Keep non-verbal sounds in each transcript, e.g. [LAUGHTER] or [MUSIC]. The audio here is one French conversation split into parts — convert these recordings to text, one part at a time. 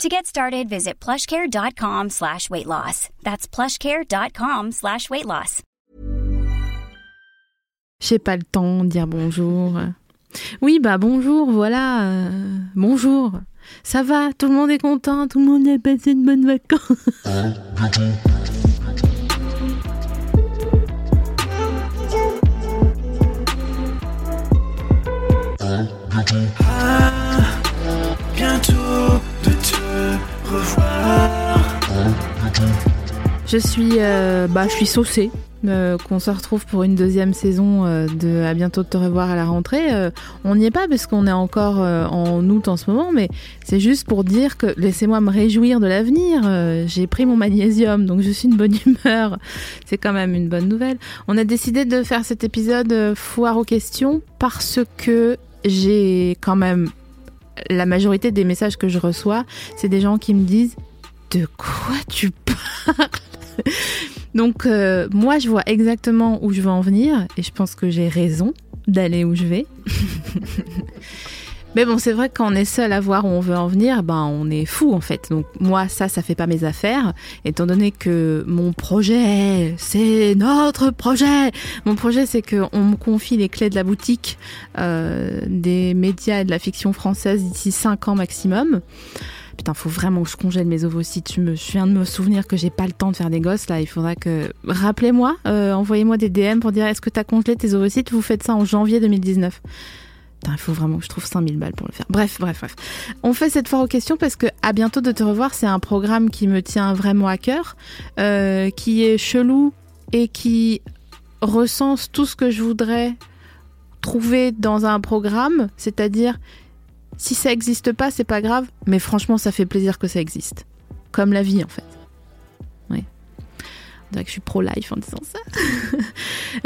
To get started, visit plushcare.com slash weight loss. That's plushcare.com slash weight loss. J'ai pas le temps de dire bonjour. Oui, bah bonjour, voilà. euh, bonjour. Ça va, tout le monde est content, tout le monde a passé une bonne vacances? [LAUGHS] revoir. Je suis, euh, bah, je suis saucée. euh, qu'on se retrouve pour une deuxième saison euh, de À bientôt de te revoir à la rentrée. On n'y est pas parce qu'on est encore en août en ce moment, mais c'est juste pour dire que laissez-moi me réjouir de l'avenir. J'ai pris mon magnésium, donc je suis une bonne [LAUGHS] humeur. C'est quand même une bonne nouvelle. On a décidé de faire cet épisode foire aux questions parce que j'ai quand même la majorité des messages que je reçois, c'est des gens qui me disent de quoi tu parles [LAUGHS] Donc euh, moi je vois exactement où je veux en venir et je pense que j'ai raison d'aller où je vais. [LAUGHS] Mais bon, c'est vrai que quand on est seul à voir où on veut en venir, ben on est fou en fait. Donc moi ça, ça fait pas mes affaires, étant donné que mon projet, c'est notre projet. Mon projet, c'est que on me confie les clés de la boutique euh, des médias et de la fiction française d'ici 5 ans maximum. Putain, faut vraiment que je congèle mes ovocytes. Je, me, je viens de me souvenir que j'ai pas le temps de faire des gosses là. Il faudra que. Rappelez-moi, euh, envoyez-moi des DM pour dire est-ce que t'as congelé tes ovocytes? Vous faites ça en janvier 2019. Il faut vraiment je trouve 5000 balles pour le faire. Bref, bref, bref. On fait cette fois aux questions parce que à bientôt de te revoir, c'est un programme qui me tient vraiment à cœur, euh, qui est chelou et qui recense tout ce que je voudrais trouver dans un programme, c'est-à-dire si ça existe pas, c'est pas grave, mais franchement, ça fait plaisir que ça existe. Comme la vie, en fait. Je suis pro-life en disant ça. [LAUGHS]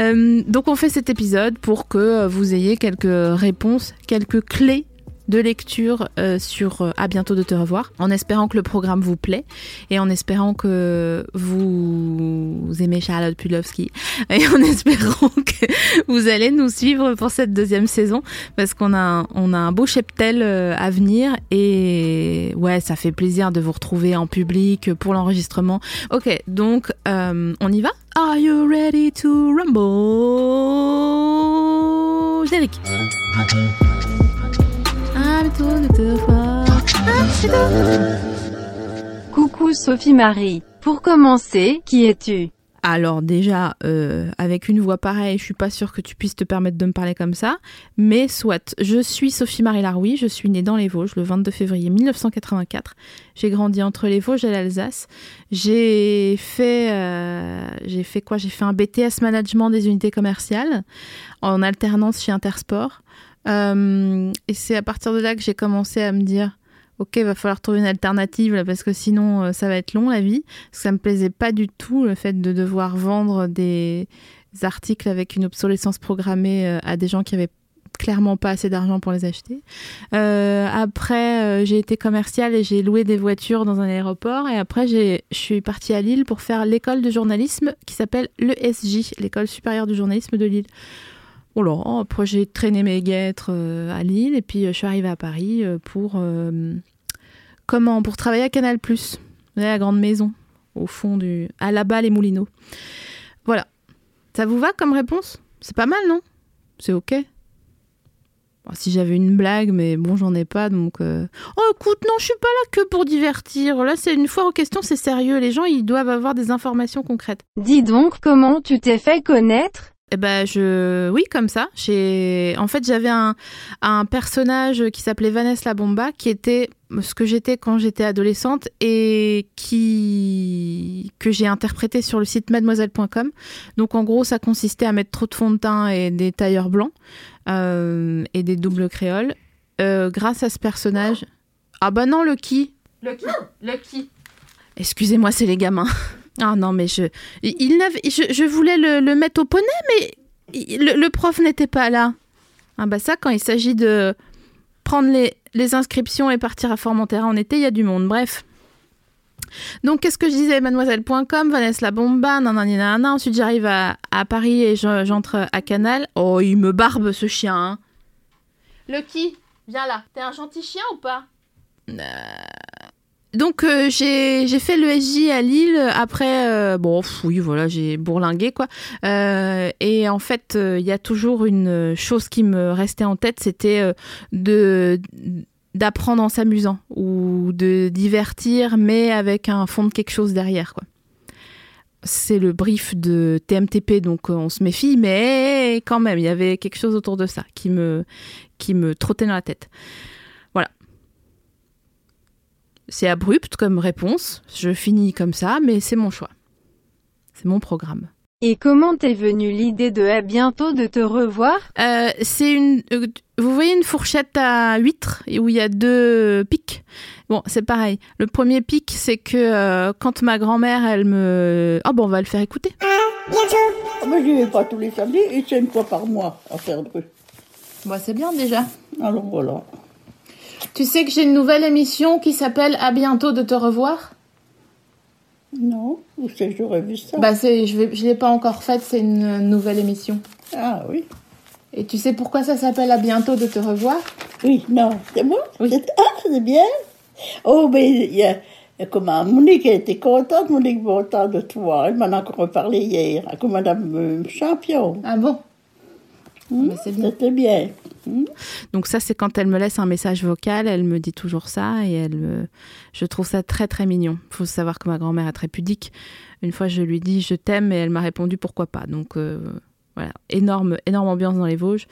Euh, donc, on fait cet épisode pour que euh, vous ayez quelques réponses, quelques clés de lecture euh, sur euh, À bientôt de te revoir, en espérant que le programme vous plaît et en espérant que vous aimez Charlotte Pudlowski et en [LAUGHS] espérant que vous allez nous suivre pour cette deuxième saison parce qu'on a, un- on a un beau cheptel euh, à venir et ouais, ça fait plaisir de vous retrouver en public pour l'enregistrement. Ok, donc on y va? Are you ready to rumble? Générique. Coucou Sophie Marie. Pour commencer, qui es-tu? Alors déjà, euh, avec une voix pareille, je suis pas sûre que tu puisses te permettre de me parler comme ça, mais soit. Je suis Sophie Marie Laroui, je suis née dans les Vosges le 22 février 1984. J'ai grandi entre les Vosges et l'Alsace. J'ai fait, euh, j'ai fait quoi? J'ai fait un BTS management des unités commerciales en alternance chez Intersport. Euh, et c'est à partir de là que j'ai commencé à me dire. Ok, va falloir trouver une alternative parce que sinon euh, ça va être long la vie. Parce que ça me plaisait pas du tout le fait de devoir vendre des articles avec une obsolescence programmée euh, à des gens qui avaient clairement pas assez d'argent pour les acheter. Après, j'ai été commerciale et j'ai loué des voitures dans un aéroport. Et après, je suis partie à Lille pour faire l'école de journalisme qui s'appelle l'ESJ, l'école supérieure du journalisme de Lille. Voilà, après j'ai traîné mes guêtres euh, à Lille et puis euh, je suis arrivée à Paris euh, pour comment pour travailler à Canal+. Vous la grande maison au fond du à la bas les Moulineaux. Voilà. Ça vous va comme réponse? C'est pas mal, non? C'est OK. Si j'avais une blague, mais bon, j'en ai pas, donc... Oh, écoute, non, je suis pas là que pour divertir. Là, c'est une fois aux questions, c'est sérieux. Les gens, ils doivent avoir des informations concrètes. Dis donc comment tu t'es fait connaître? Eh ben, je, oui, comme ça. J'ai, en fait, j'avais un, un personnage qui s'appelait Vanessa la Bomba, qui était ce que j'étais quand j'étais adolescente et qui que j'ai interprété sur le site mademoiselle.com. Donc, en gros, ça consistait à mettre trop de fond de teint et des tailleurs blancs euh, et des doubles créoles. Euh, grâce à ce personnage. Ah bah non, Lucky. Lucky. Lucky. Excusez-moi, c'est les gamins. Ah non, mais je, il n'avait, je, je voulais le, le mettre au poney, mais il- le, le prof n'était pas là. Ah bah ça, quand il s'agit de prendre les, les inscriptions et partir à Formentera en été, il y a du monde. Bref. Donc, qu'est-ce que je disais Mademoiselle.com, Vanessa la Bomba, nanani nanana. Ensuite, j'arrive à, à Paris et je- j'entre à Canal. Oh, il me barbe ce chien. hein. Lucky, viens là. T'es un gentil chien ou pas? Euh, donc euh, j'ai fait le SJ à Lille. Après, euh, bon, oui, voilà, j'ai bourlingué quoi. Euh, et en fait, il y a toujours une chose qui me restait en tête, c'était de d'apprendre en s'amusant ou de divertir, mais avec un fond de quelque chose derrière quoi. C'est le brief de TMTP, donc on se méfie, mais quand même, il y avait quelque chose autour de ça qui me qui me trottait dans la tête. C'est abrupt comme réponse. Je finis comme ça, mais c'est mon choix. C'est mon programme. Et comment t'es venue l'idée de à bientôt de te revoir? Euh, c'est une. euh, vous voyez une fourchette à huîtres et où il y a deux pics? Bon, c'est pareil. Le premier pic, c'est que euh, quand ma grand-mère, elle me. Ah bon, on va le faire écouter. Ah, Mais j'y vais pas tous les samedis et c'est une fois par mois à faire de rue. Bon, c'est bien déjà. Alors voilà. Tu sais que j'ai une nouvelle émission qui s'appelle À bientôt de te revoir. Non, où c'est que j'aurais vu ça Bah, c'est, je je l'ai pas encore faite. C'est une nouvelle émission. Ah oui. Et tu sais pourquoi ça s'appelle À bientôt de te revoir Oui, non, c'est bon Oui. C'est- Ah, c'est bien. Oh, mais il y a, comment Monique elle était contente, Monique contente de toi. Elle m'en a encore parlé hier, comme Madame euh, Champion. Ah bon? Hmm, bien. C'était bien. Donc ça, c'est quand elle me laisse un message vocal, elle me dit toujours ça et elle, me- je trouve ça très très mignon. Il faut savoir que ma grand-mère est très pudique. Une fois, je lui dis je t'aime et elle m'a répondu pourquoi pas. Donc euh, voilà, énorme énorme ambiance dans les Vosges.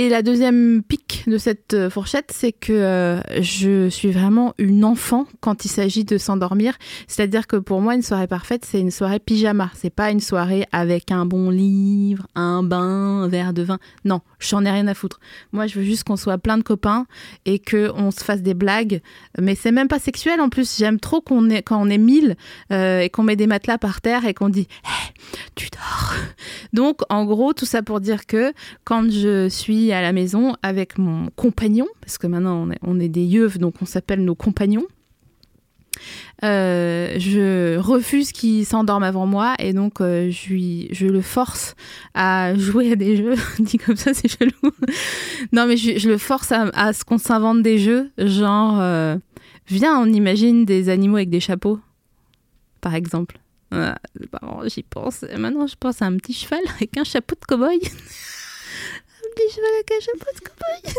Et la deuxième pique de cette euh, fourchette, c'est que euh, je suis vraiment une enfant quand il s'agit de s'endormir. C'est-à-dire que pour moi, une soirée parfaite, c'est une soirée pyjama. C'est pas une soirée avec un bon livre, un bain, un verre de vin. Non, j'en ai rien à foutre. Moi, je veux juste qu'on soit plein de copains et que on se fasse des blagues. Mais c'est même pas sexuel en plus. J'aime trop qu'on est quand on est mille euh, et qu'on met des matelas par terre et qu'on dit Hé, tu dors. Donc, en gros, tout ça pour dire que quand je suis à la maison avec mon compagnon, parce que maintenant on est, des yeux, donc on s'appelle nos compagnons. euh, je refuse qu'il s'endorme avant moi et donc euh, je, le force à jouer à des jeux. [LAUGHS] Dit comme ça, c'est chelou. non, mais je, je le force à, à ce qu'on s'invente des jeux, genre, euh, viens, on imagine des animaux avec des chapeaux, par exemple. Ah, c'est pas marrant, j'y pense. Maintenant, je pense à un petit cheval avec un chapeau de cow-boy. [LAUGHS] un petit cheval avec un chapeau de cow-boy.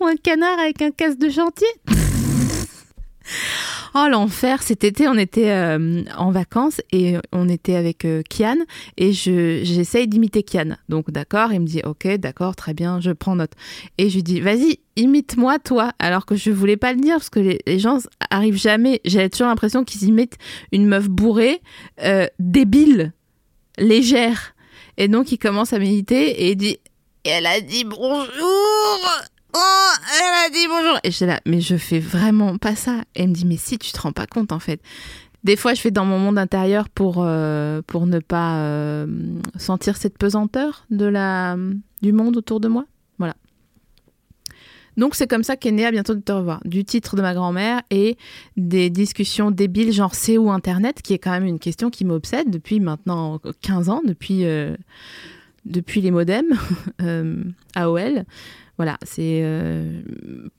[LAUGHS] Ou un canard avec un casque de chantier. Oh l'enfer, cet été on était euh, en vacances et on était avec euh, Kian et je j'essaye d'imiter Kian. Donc d'accord, il me dit OK, d'accord, très bien, je prends note. Et je lui dis vas-y, imite-moi toi alors que je voulais pas le dire parce que les, gens arrivent jamais, j'avais toujours l'impression qu'ils imitent une meuf bourrée euh, débile, légère. Et donc il commence à m'imiter et il dit elle a dit bonjour. Oh, elle a dit bonjour. Et j'étais là, mais je fais vraiment pas ça. Elle me dit, mais si, tu te rends pas compte en fait. Des fois, je fais dans mon monde intérieur pour, euh, pour ne pas euh, sentir cette pesanteur de la, du monde autour de moi. Voilà. Donc, c'est comme ça qu'est né à bientôt de te revoir. Du titre de ma grand-mère et des discussions débiles, genre c'est où Internet, qui est quand même une question qui m'obsède depuis maintenant 15 ans, depuis, euh, depuis les modems [LAUGHS] euh, AOL. Voilà, c'est. euh,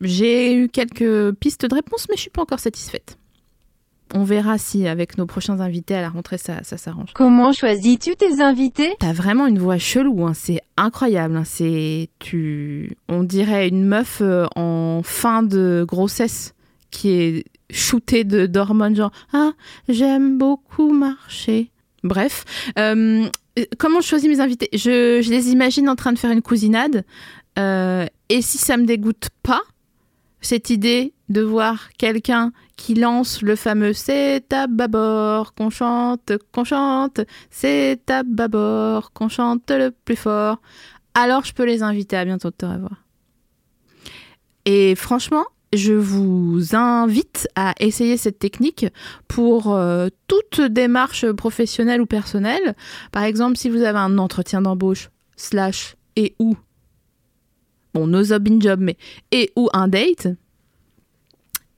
J'ai eu quelques pistes de réponse, mais je suis pas encore satisfaite. On verra si avec nos prochains invités à la rentrée ça, ça s'arrange. Comment choisis-tu tes invités? T'as vraiment une voix chelou, hein, c'est incroyable. hein, c'est tu, on dirait une meuf euh, en fin de grossesse qui est shootée de d'hormones genre ah j'aime beaucoup marcher. Bref, euh, comment je choisis mes invités? Je, je les imagine en train de faire une cousinade. Euh, et si ça me dégoûte pas, cette idée de voir quelqu'un qui lance le fameux c'est à bâbord qu'on chante, qu'on chante, c'est à bâbord qu'on chante le plus fort, alors je peux les inviter à bientôt de te revoir. Et franchement, je vous invite à essayer cette technique pour euh, toute démarche professionnelle ou personnelle. Par exemple, si vous avez un entretien d'embauche, slash et ou, bon, no job in job, mais et ou un date,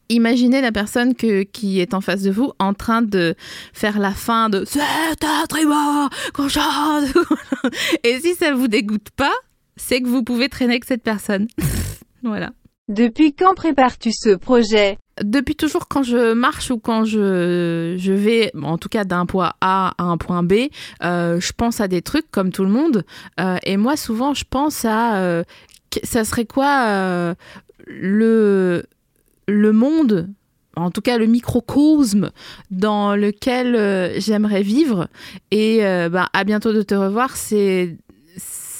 imaginez la personne que, qui est en face de vous en train de faire la fin de C'est un tribord qu'on chante [LAUGHS] Et si ça vous dégoûte pas, c'est que vous pouvez traîner avec cette personne. [LAUGHS] voilà. Depuis quand prépares-tu ce projet? Depuis toujours quand je marche ou quand je, je vais, en tout cas d'un point A à un point B, euh, je pense à des trucs comme tout le monde. Euh, et moi, souvent, je pense à euh, ça serait quoi le, le monde en tout cas le microcosme dans lequel j'aimerais vivre? Et bah, à bientôt de te revoir, c'est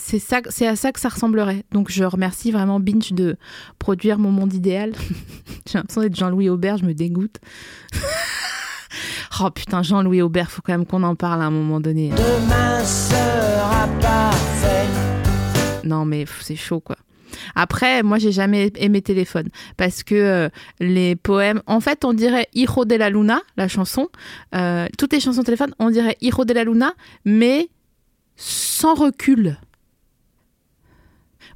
c'est à ça que ça ressemblerait. Donc je remercie vraiment Binge de produire mon monde idéal. [LAUGHS] J'ai l'impression d'être Jean-Louis Aubert, je me dégoûte. [LAUGHS] oh putain, Jean-Louis Aubert, faut quand même qu'on en parle à un moment donné. Demain sera parfait. Non mais c'est chaud quoi. Après, moi, j'ai jamais aimé téléphone parce que euh, les poèmes, en fait, on dirait Hijo de la Luna, la chanson. Euh, toutes les chansons téléphone, on dirait Hijo de la Luna, mais sans recul.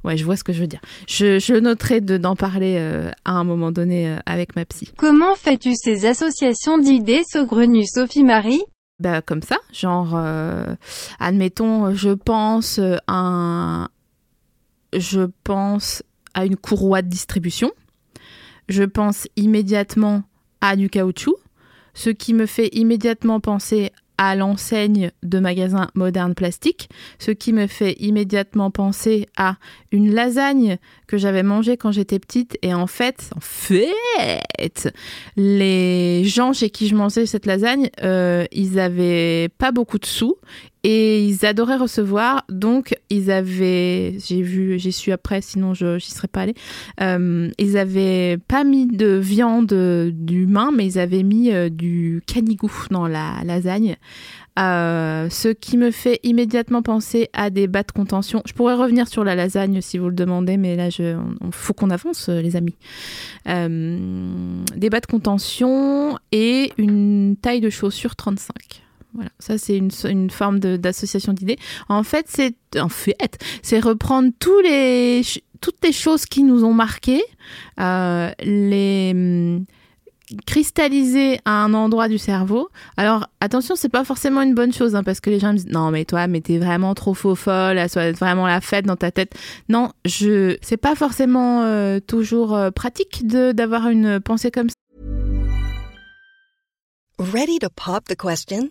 Ouais, je vois ce que je veux dire. Je, je noterai d'en parler euh, à un moment donné avec ma psy. Comment fais-tu ces associations d'idées saugrenues, Sophie-Marie bah, comme ça, genre, admettons, je pense à je pense à une courroie de distribution. Je pense immédiatement à du caoutchouc, ce qui me fait immédiatement penser à l'enseigne de magasins modernes plastiques, ce qui me fait immédiatement penser à une lasagne que j'avais mangée quand j'étais petite et en fait, en fait, les gens chez qui je mangeais cette lasagne, euh, ils avaient pas beaucoup de sous et ils adoraient recevoir. Donc, ils avaient, j'ai vu, j'y suis après, sinon je j'y serais pas allée. Euh, ils avaient pas mis de viande d'humain, mais ils avaient mis euh, du canigou dans la lasagne. Euh, ce qui me fait immédiatement penser à des bas de contention. Je pourrais revenir sur la lasagne si vous le demandez, mais là, il faut qu'on avance, les amis. des bas de contention et une taille de chaussure 35. Voilà, ça c'est une, forme d'association d'idées. En fait, c'est fait, c'est reprendre toutes les choses qui nous ont marqués, euh, les hum, cristalliser à un endroit du cerveau. Alors attention, c'est pas forcément une bonne chose hein, parce que les gens me disent non mais toi mais t'es vraiment trop faux folle, être vraiment la fête dans ta tête. Non, je c'est pas forcément euh, toujours euh, pratique de d'avoir une pensée comme ça. Ready to pop the question?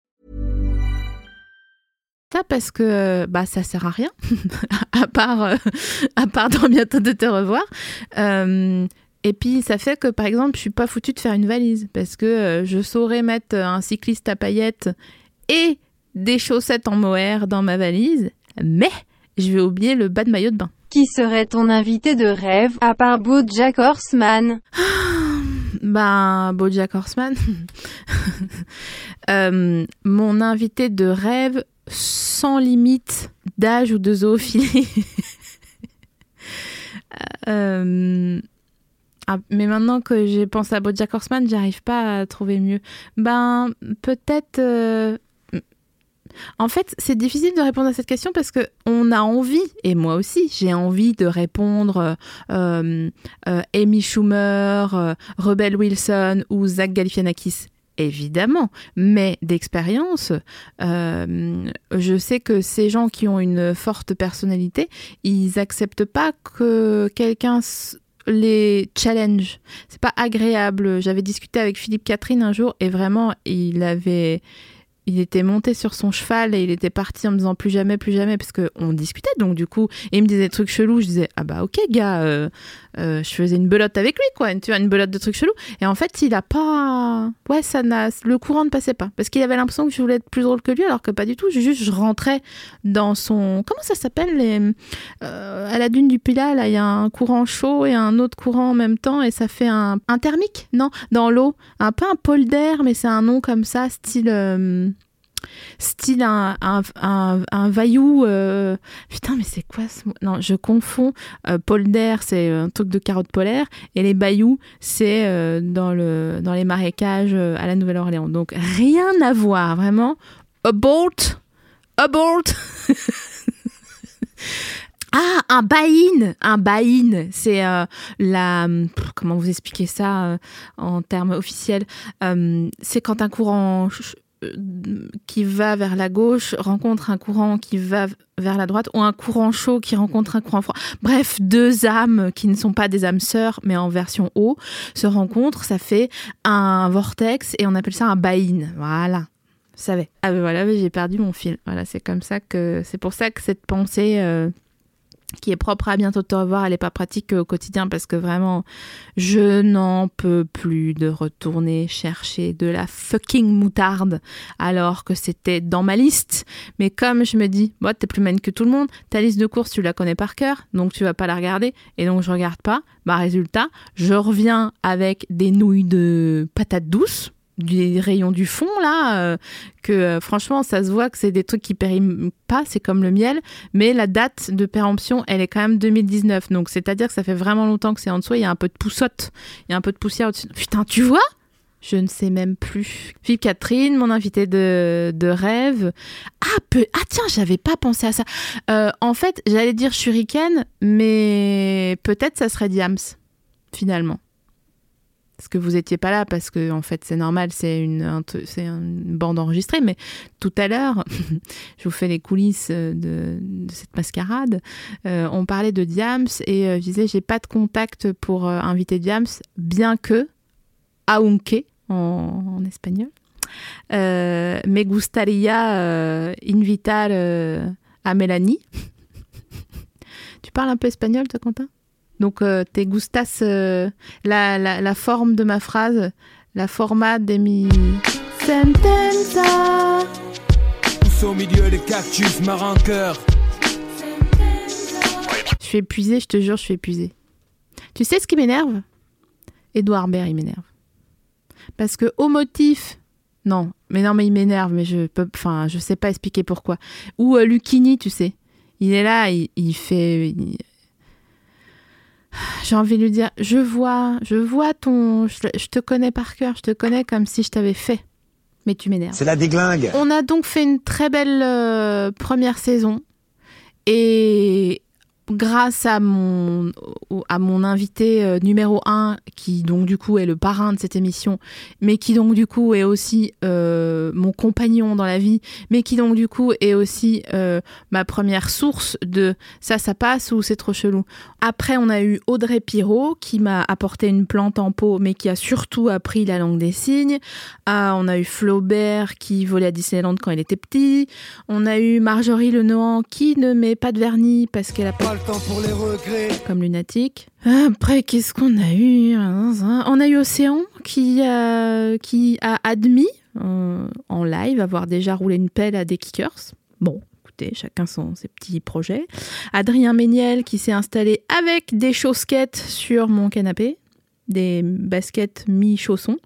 Parce que bah ça sert à rien [LAUGHS] à part euh, à part dans bientôt de te revoir. Euh, et puis ça fait que par exemple je suis pas foutue de faire une valise parce que euh, je saurais mettre un cycliste à paillettes et des chaussettes en mohair dans ma valise mais je vais oublier le bas de maillot de bain. Qui serait ton invité de rêve à part Jack Horseman? Ben, Bojack Horseman. [GASPS] [LAUGHS] mon invité de rêve, sans limite d'âge ou de zoophilie. [LAUGHS] Euh, ah, mais maintenant que j'ai pensé à Bojack Horseman, j'arrive pas à trouver mieux. Ben, peut-être. Euh, en fait, c'est difficile de répondre à cette question parce que on a envie, et moi aussi, j'ai envie de répondre euh, Amy Schumer, Rebel Wilson ou Zach Galifianakis évidemment, mais d'expérience, euh, je sais que ces gens qui ont une forte personnalité, ils acceptent pas que quelqu'un les challenge. C'est pas agréable. J'avais discuté avec Philippe Catherine un jour et vraiment, il avait il était monté sur son cheval et il était parti en me disant plus jamais, plus jamais, parce qu'on discutait. Donc, du coup, et il me disait des trucs chelous. Je disais, ah bah, ok, gars, euh, euh, je faisais une belote avec lui, quoi. Tu vois, une belote de trucs chelous. Et en fait, il a pas. Ouais, ça n'a. Le courant ne passait pas. Parce qu'il avait l'impression que je voulais être plus drôle que lui, alors que pas du tout. Juste, je rentrais dans son. Comment ça s'appelle les... Euh, À la dune du Pilat, là, il y a un courant chaud et un autre courant en même temps, et ça fait un. Un thermique? Non, dans l'eau. Un peu un polder, mais c'est un nom comme ça, style. euh, style un, un, un, euh, Putain, mais c'est quoi ce Non, je confonds. Euh, polder, c'est un truc de carotte polaire. Et les bayous, c'est euh, dans, le, dans les marécages à la Nouvelle-Orléans. Donc, rien à voir, vraiment. Abort Abort [LAUGHS] Ah, un buy-in Un buy-in, c'est la... Comment vous expliquer ça en termes officiels? C'est quand un courant qui va vers la gauche rencontre un courant qui va vers la droite ou un courant chaud qui rencontre un courant froid. Bref, deux âmes qui ne sont pas des âmes sœurs mais en version haut se rencontrent, ça fait un vortex et on appelle ça un buy-in. Voilà. Vous savez. Ah ben voilà, j'ai perdu mon fil. Voilà, c'est comme ça que c'est pour ça que cette pensée euh, qui est propre à bientôt te revoir, elle n'est pas pratique au quotidien parce que vraiment, je n'en peux plus de retourner chercher de la fucking moutarde alors que c'était dans ma liste. Mais comme je me dis, bon, t'es plus maine que tout le monde, ta liste de courses, tu la connais par cœur, donc tu vas pas la regarder, et donc je regarde pas. Bah, résultat, je reviens avec des nouilles de patates douces des rayons du fond là euh, que euh, franchement ça se voit que c'est des trucs qui périment pas c'est comme le miel mais la date de péremption elle est quand même 2019 donc c'est à dire que ça fait vraiment longtemps que c'est en dessous il y a un peu de poussotte il y a un peu de poussière au-dessus putain tu vois? Je ne sais même plus. Vive Catherine, mon invitée de, de rêve. Ah, peu... ah tiens, j'avais pas pensé à ça. Euh, en fait, j'allais dire Shuriken, mais peut-être ça serait Diams, finalement parce que vous étiez pas là parce que en fait c'est normal c'est une bande enregistrée mais tout à l'heure [LAUGHS] je vous fais les coulisses de, de cette mascarade Euh, on parlait de Diams et euh, je disais j'ai pas de contact pour euh, inviter Diams bien que aunque en, en espagnol euh, me gustaría euh, invitar euh, a Mélanie [LAUGHS] tu parles un peu espagnol toi Quentin? Donc, euh, te gustas euh, la, la, la forme de ma phrase, la forma de mi sentenza. Pousse au milieu des cactus, ma rancœur. Je suis épuisée, je te jure, je suis épuisée. Tu sais ce qui m'énerve? Edouard Baird, il m'énerve. Parce que au motif, non, mais non, mais il m'énerve, mais je peux, enfin, je sais pas expliquer pourquoi. Ou euh, Lucchini, tu sais, il est là, il, il fait, il- j'ai envie de lui dire, je vois, je vois ton, je, je te connais par cœur, je te connais comme si je t'avais fait, mais tu m'énerves. C'est la déglingue. On a donc fait une très belle euh, première saison et grâce à mon invité euh, numéro un qui donc du coup est le parrain de cette émission mais qui donc du coup est aussi euh, mon compagnon dans la vie mais qui donc du coup est aussi euh, ma première source de ça ça passe ou c'est trop chelou après on a eu Audrey Pirot qui m'a apporté une plante en pot mais qui a surtout appris la langue des signes ah, on a eu Flaubert qui volait à Disneyland quand il était petit. On a eu Marjorie Lenohan qui ne met pas de vernis parce qu'elle a Pas pour les regrets. comme lunatique. Après, qu'est-ce qu'on a eu On a eu Océan qui a, qui a admis euh, en live avoir déjà roulé une pelle à des kickers. Bon, écoutez, chacun son, ses petits projets. Adrien Méniel qui s'est installé avec des chausquettes sur mon canapé, des baskets mi-chaussons.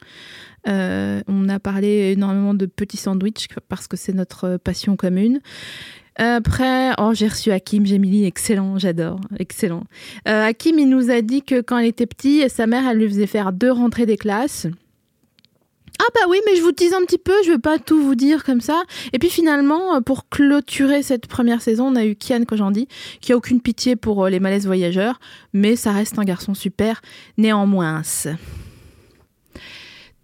Euh, on a parlé énormément de petits sandwichs parce que c'est notre passion commune. Après, oh, j'ai reçu Hakim Gemili, excellent, j'adore, excellent. Euh, Hakim, il nous a dit que quand il était petit, sa mère, elle lui faisait faire deux rentrées des classes. Ah bah oui, mais je vous tease un petit peu, je veux pas tout vous dire comme ça. Et puis finalement, euh, pour clôturer cette première saison, on a eu Kian Kojandi, qui a aucune pitié pour euh, les malaises voyageurs, mais ça reste un garçon super, néanmoins.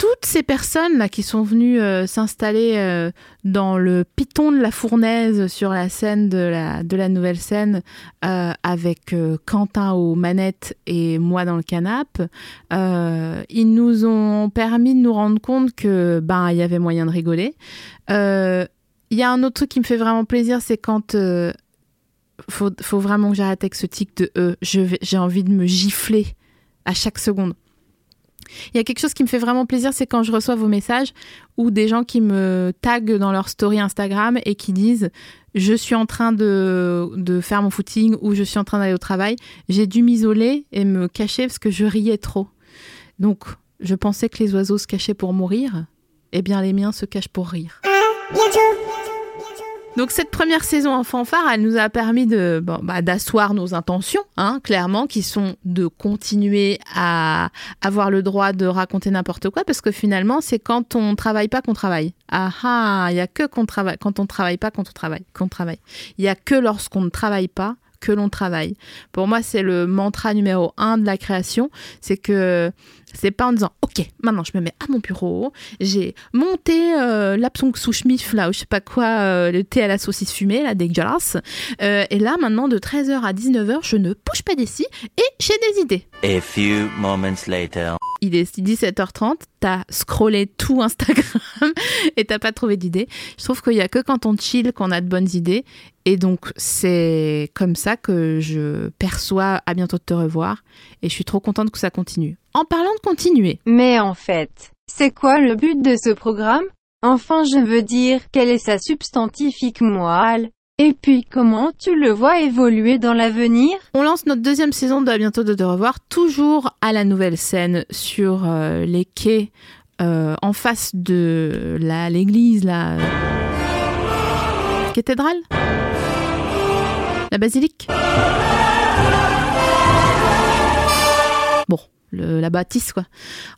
Toutes ces personnes qui sont venues euh, s'installer euh, dans le piton de la fournaise sur la scène de la, de la nouvelle scène euh, avec Quentin aux manettes et moi dans le canapé, ils nous ont permis de nous rendre compte que ben il y avait moyen de rigoler. Il y a un autre truc qui me fait vraiment plaisir, c'est quand faut, faut vraiment que j'arrête avec ce tic de E. J'ai envie de me gifler à chaque seconde. Il y a quelque chose qui me fait vraiment plaisir, c'est quand je reçois vos messages ou des gens qui me taguent dans leur story Instagram et qui disent je suis en train de, faire mon footing ou je suis en train d'aller au travail. J'ai dû m'isoler et me cacher parce que je riais trop. Donc, je pensais que les oiseaux se cachaient pour mourir. Eh bien, les miens se cachent pour rire. Donc cette première saison en fanfare, elle nous a permis de bah, d'asseoir nos intentions, hein, clairement, qui sont de continuer à avoir le droit de raconter n'importe quoi, parce que finalement, c'est quand on travaille pas qu'on travaille. Ah ah, il y a que qu'on travaille, quand on travaille pas qu'on travaille, qu'on travaille. Il y a que lorsqu'on ne travaille pas que l'on travaille. Pour moi, c'est le mantra numéro un de la création, c'est que c'est pas en disant ok maintenant je me mets à mon bureau j'ai monté euh, l'absong souchmif là ou je sais pas quoi euh, le thé à la saucisse fumée là dégueulasse euh, et là maintenant de 13h à 19h je ne bouge pas d'ici et j'ai des idées. A few moments later. Il est 17h30, t'as scrollé tout Instagram [LAUGHS] et t'as pas trouvé d'idées. Je trouve qu'il y a que quand on chill qu'on a de bonnes idées et donc c'est comme ça que je perçois à bientôt de te revoir et je suis trop contente que ça continue. En parlant de continuer. Mais en fait, c'est quoi le but de ce programme? Enfin je veux dire, quelle est sa substantifique moelle et puis comment tu le vois évoluer dans l'avenir? On lance notre deuxième saison de bientôt de te revoir, toujours à la nouvelle scène sur euh, les quais euh, en face de l'église, la cathédrale, la basilique? La bâtisse, quoi,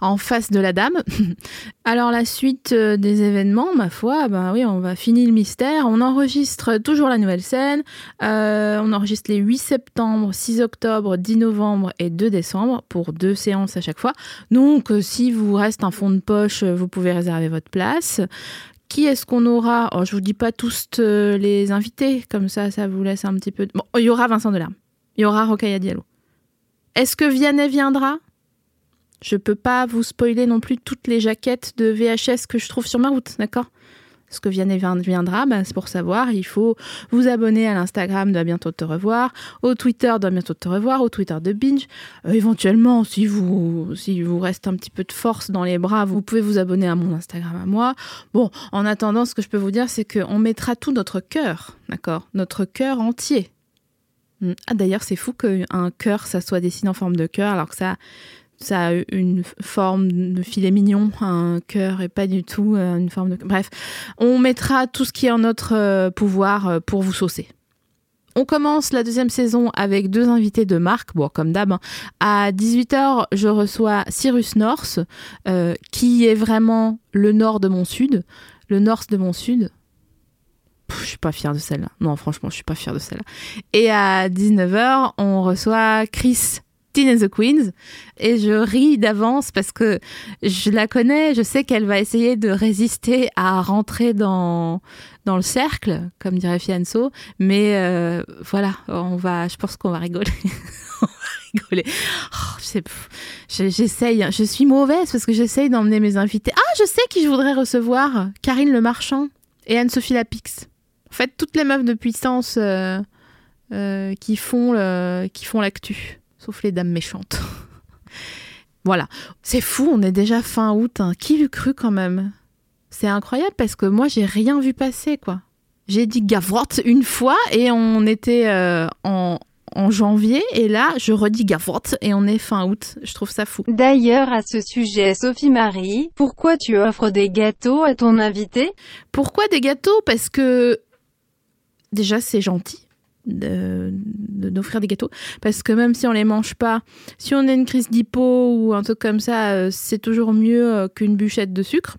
en face de la dame. [LAUGHS] Alors la suite euh, des événements, ma foi, ben oui, on va finir le mystère. On enregistre toujours la nouvelle scène. Euh, on enregistre les 8 septembre, 6 octobre, 10 novembre et 2 décembre pour deux séances à chaque fois. Donc euh, si vous reste un fond de poche, vous pouvez réserver votre place. Qui est-ce qu'on aura? Oh, Je vous dis pas tous les invités, comme ça, ça vous laisse un petit peu. Bon, il y aura Vincent Delarme, il y aura Rocaille Diallo. Est-ce que Vianney viendra? Je peux pas vous spoiler non plus toutes les jaquettes de VHS que je trouve sur ma route, d'accord? Ce que viendra, ben c'est pour savoir, il faut vous abonner à l'Instagram de Bientôt te revoir, au Twitter de Bientôt te revoir, au Twitter de Binge. Euh, éventuellement, si vous, si vous reste un petit peu de force dans les bras, vous pouvez vous abonner à mon Instagram à moi. Bon, en attendant, ce que je peux vous dire, c'est qu'on mettra tout notre cœur, d'accord? Notre cœur entier. Hmm. Ah d'ailleurs, c'est fou qu'un cœur, ça soit dessiné en forme de cœur, alors que ça, ça a une forme de filet mignon, un cœur et pas du tout euh, une forme de... Bref, on mettra tout ce qui est en notre euh, pouvoir euh, pour vous saucer. On commence la deuxième saison avec deux invités de marque, bon, comme d'hab. Hein. À 18h, je reçois Cyrus North, qui est vraiment le nord de mon sud. Le nord de mon sud. je suis pas fière de celle-là. Non, franchement, je suis pas fière de celle-là. Et à 19h, on reçoit Chris Teen and the Queens et je ris d'avance parce que je la connais, je sais qu'elle va essayer de résister à rentrer dans dans le cercle, comme dirait Fianso, mais euh, voilà, on va, je pense qu'on va rigoler. [LAUGHS] on va rigoler. Oh, j'essaye, hein. je suis mauvaise parce que j'essaye d'emmener mes invités. Ah, je sais qui je voudrais recevoir, Karine Le Marchand et Anne-Sophie Lapix. En fait, toutes les meufs de puissance euh, euh, qui font qui font l'actu sauf les dames méchantes. [LAUGHS] voilà, c'est fou, on est déjà fin août. Hein. Qui l'eût cru quand même? C'est incroyable parce que moi, j'ai rien vu passer, quoi. J'ai dit gavotte une fois et on était euh, en, janvier et là je redis gavotte et on est fin août. Je trouve ça fou. D'ailleurs à ce sujet Sophie Marie, pourquoi tu offres des gâteaux à ton invité? Pourquoi des gâteaux? Parce que déjà c'est gentil d'offrir des gâteaux. Parce que même si on les mange pas si on a une crise d'hypo ou un truc comme ça euh, c'est toujours mieux euh, qu'une bûchette de sucre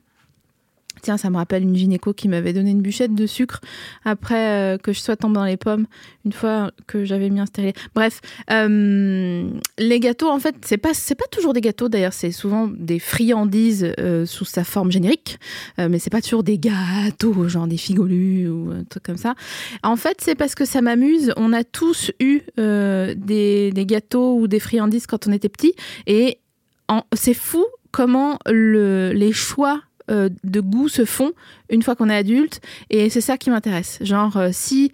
tiens, ça me rappelle une gynéco qui m'avait donné une bûchette de sucre après que je sois tombée dans les pommes une fois que j'avais mis un stérilet. Bref, les gâteaux, en fait, c'est pas c'est pas toujours des gâteaux. D'ailleurs, c'est souvent des friandises sous sa forme générique, mais c'est pas toujours des gâteaux, genre des figolus ou un truc comme ça. En fait, c'est parce que ça m'amuse. On a tous eu des, gâteaux ou des friandises quand on était petit, et c'est fou comment le, les choix euh, de goût se font une fois qu'on est adulte. Et c'est ça qui m'intéresse. Genre, euh, si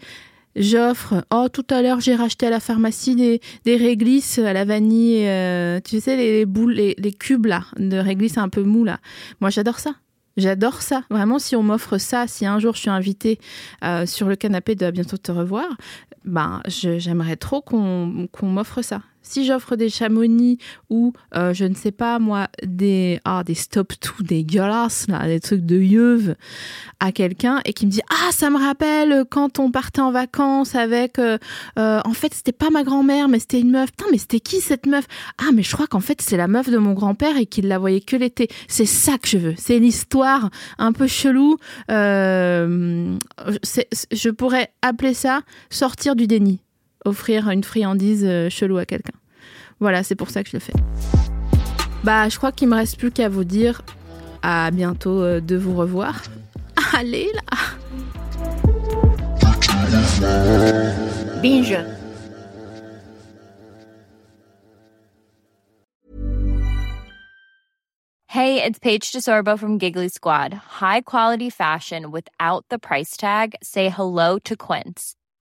j'offre, oh, tout à l'heure, j'ai racheté à la pharmacie des, des réglisses à la vanille, euh, tu sais, les, boules, les, les, cubes là, de réglisse un peu mou là. Moi, j'adore ça. J'adore ça. Vraiment, si on m'offre ça, si un jour je suis invitée sur le canapé de bientôt te revoir, ben, j'aimerais trop qu'on m'offre ça si j'offre des chamonix ou euh, je ne sais pas moi des ah des stop tout dégueulasses là des trucs de yeuve à quelqu'un et qui me dit ah ça me rappelle quand on partait en vacances avec euh, euh, en fait c'était pas ma grand-mère mais c'était une meuf. Putain mais c'était qui cette meuf? Ah mais je crois qu'en fait c'est la meuf de mon grand-père et qu'il la voyait que l'été. C'est ça que je veux. C'est l'histoire un peu chelou. Je pourrais appeler ça sortir du déni offrir une friandise euh, chelou à quelqu'un. Voilà, c'est pour ça que je le fais. Bah, je crois qu'il me reste plus qu'à vous dire à bientôt euh, de vous revoir. [LAUGHS] Allez là. Binge. Hey, it's Paige DeSorbo from Giggly Squad. High quality fashion without the price tag. Say hello to Quince.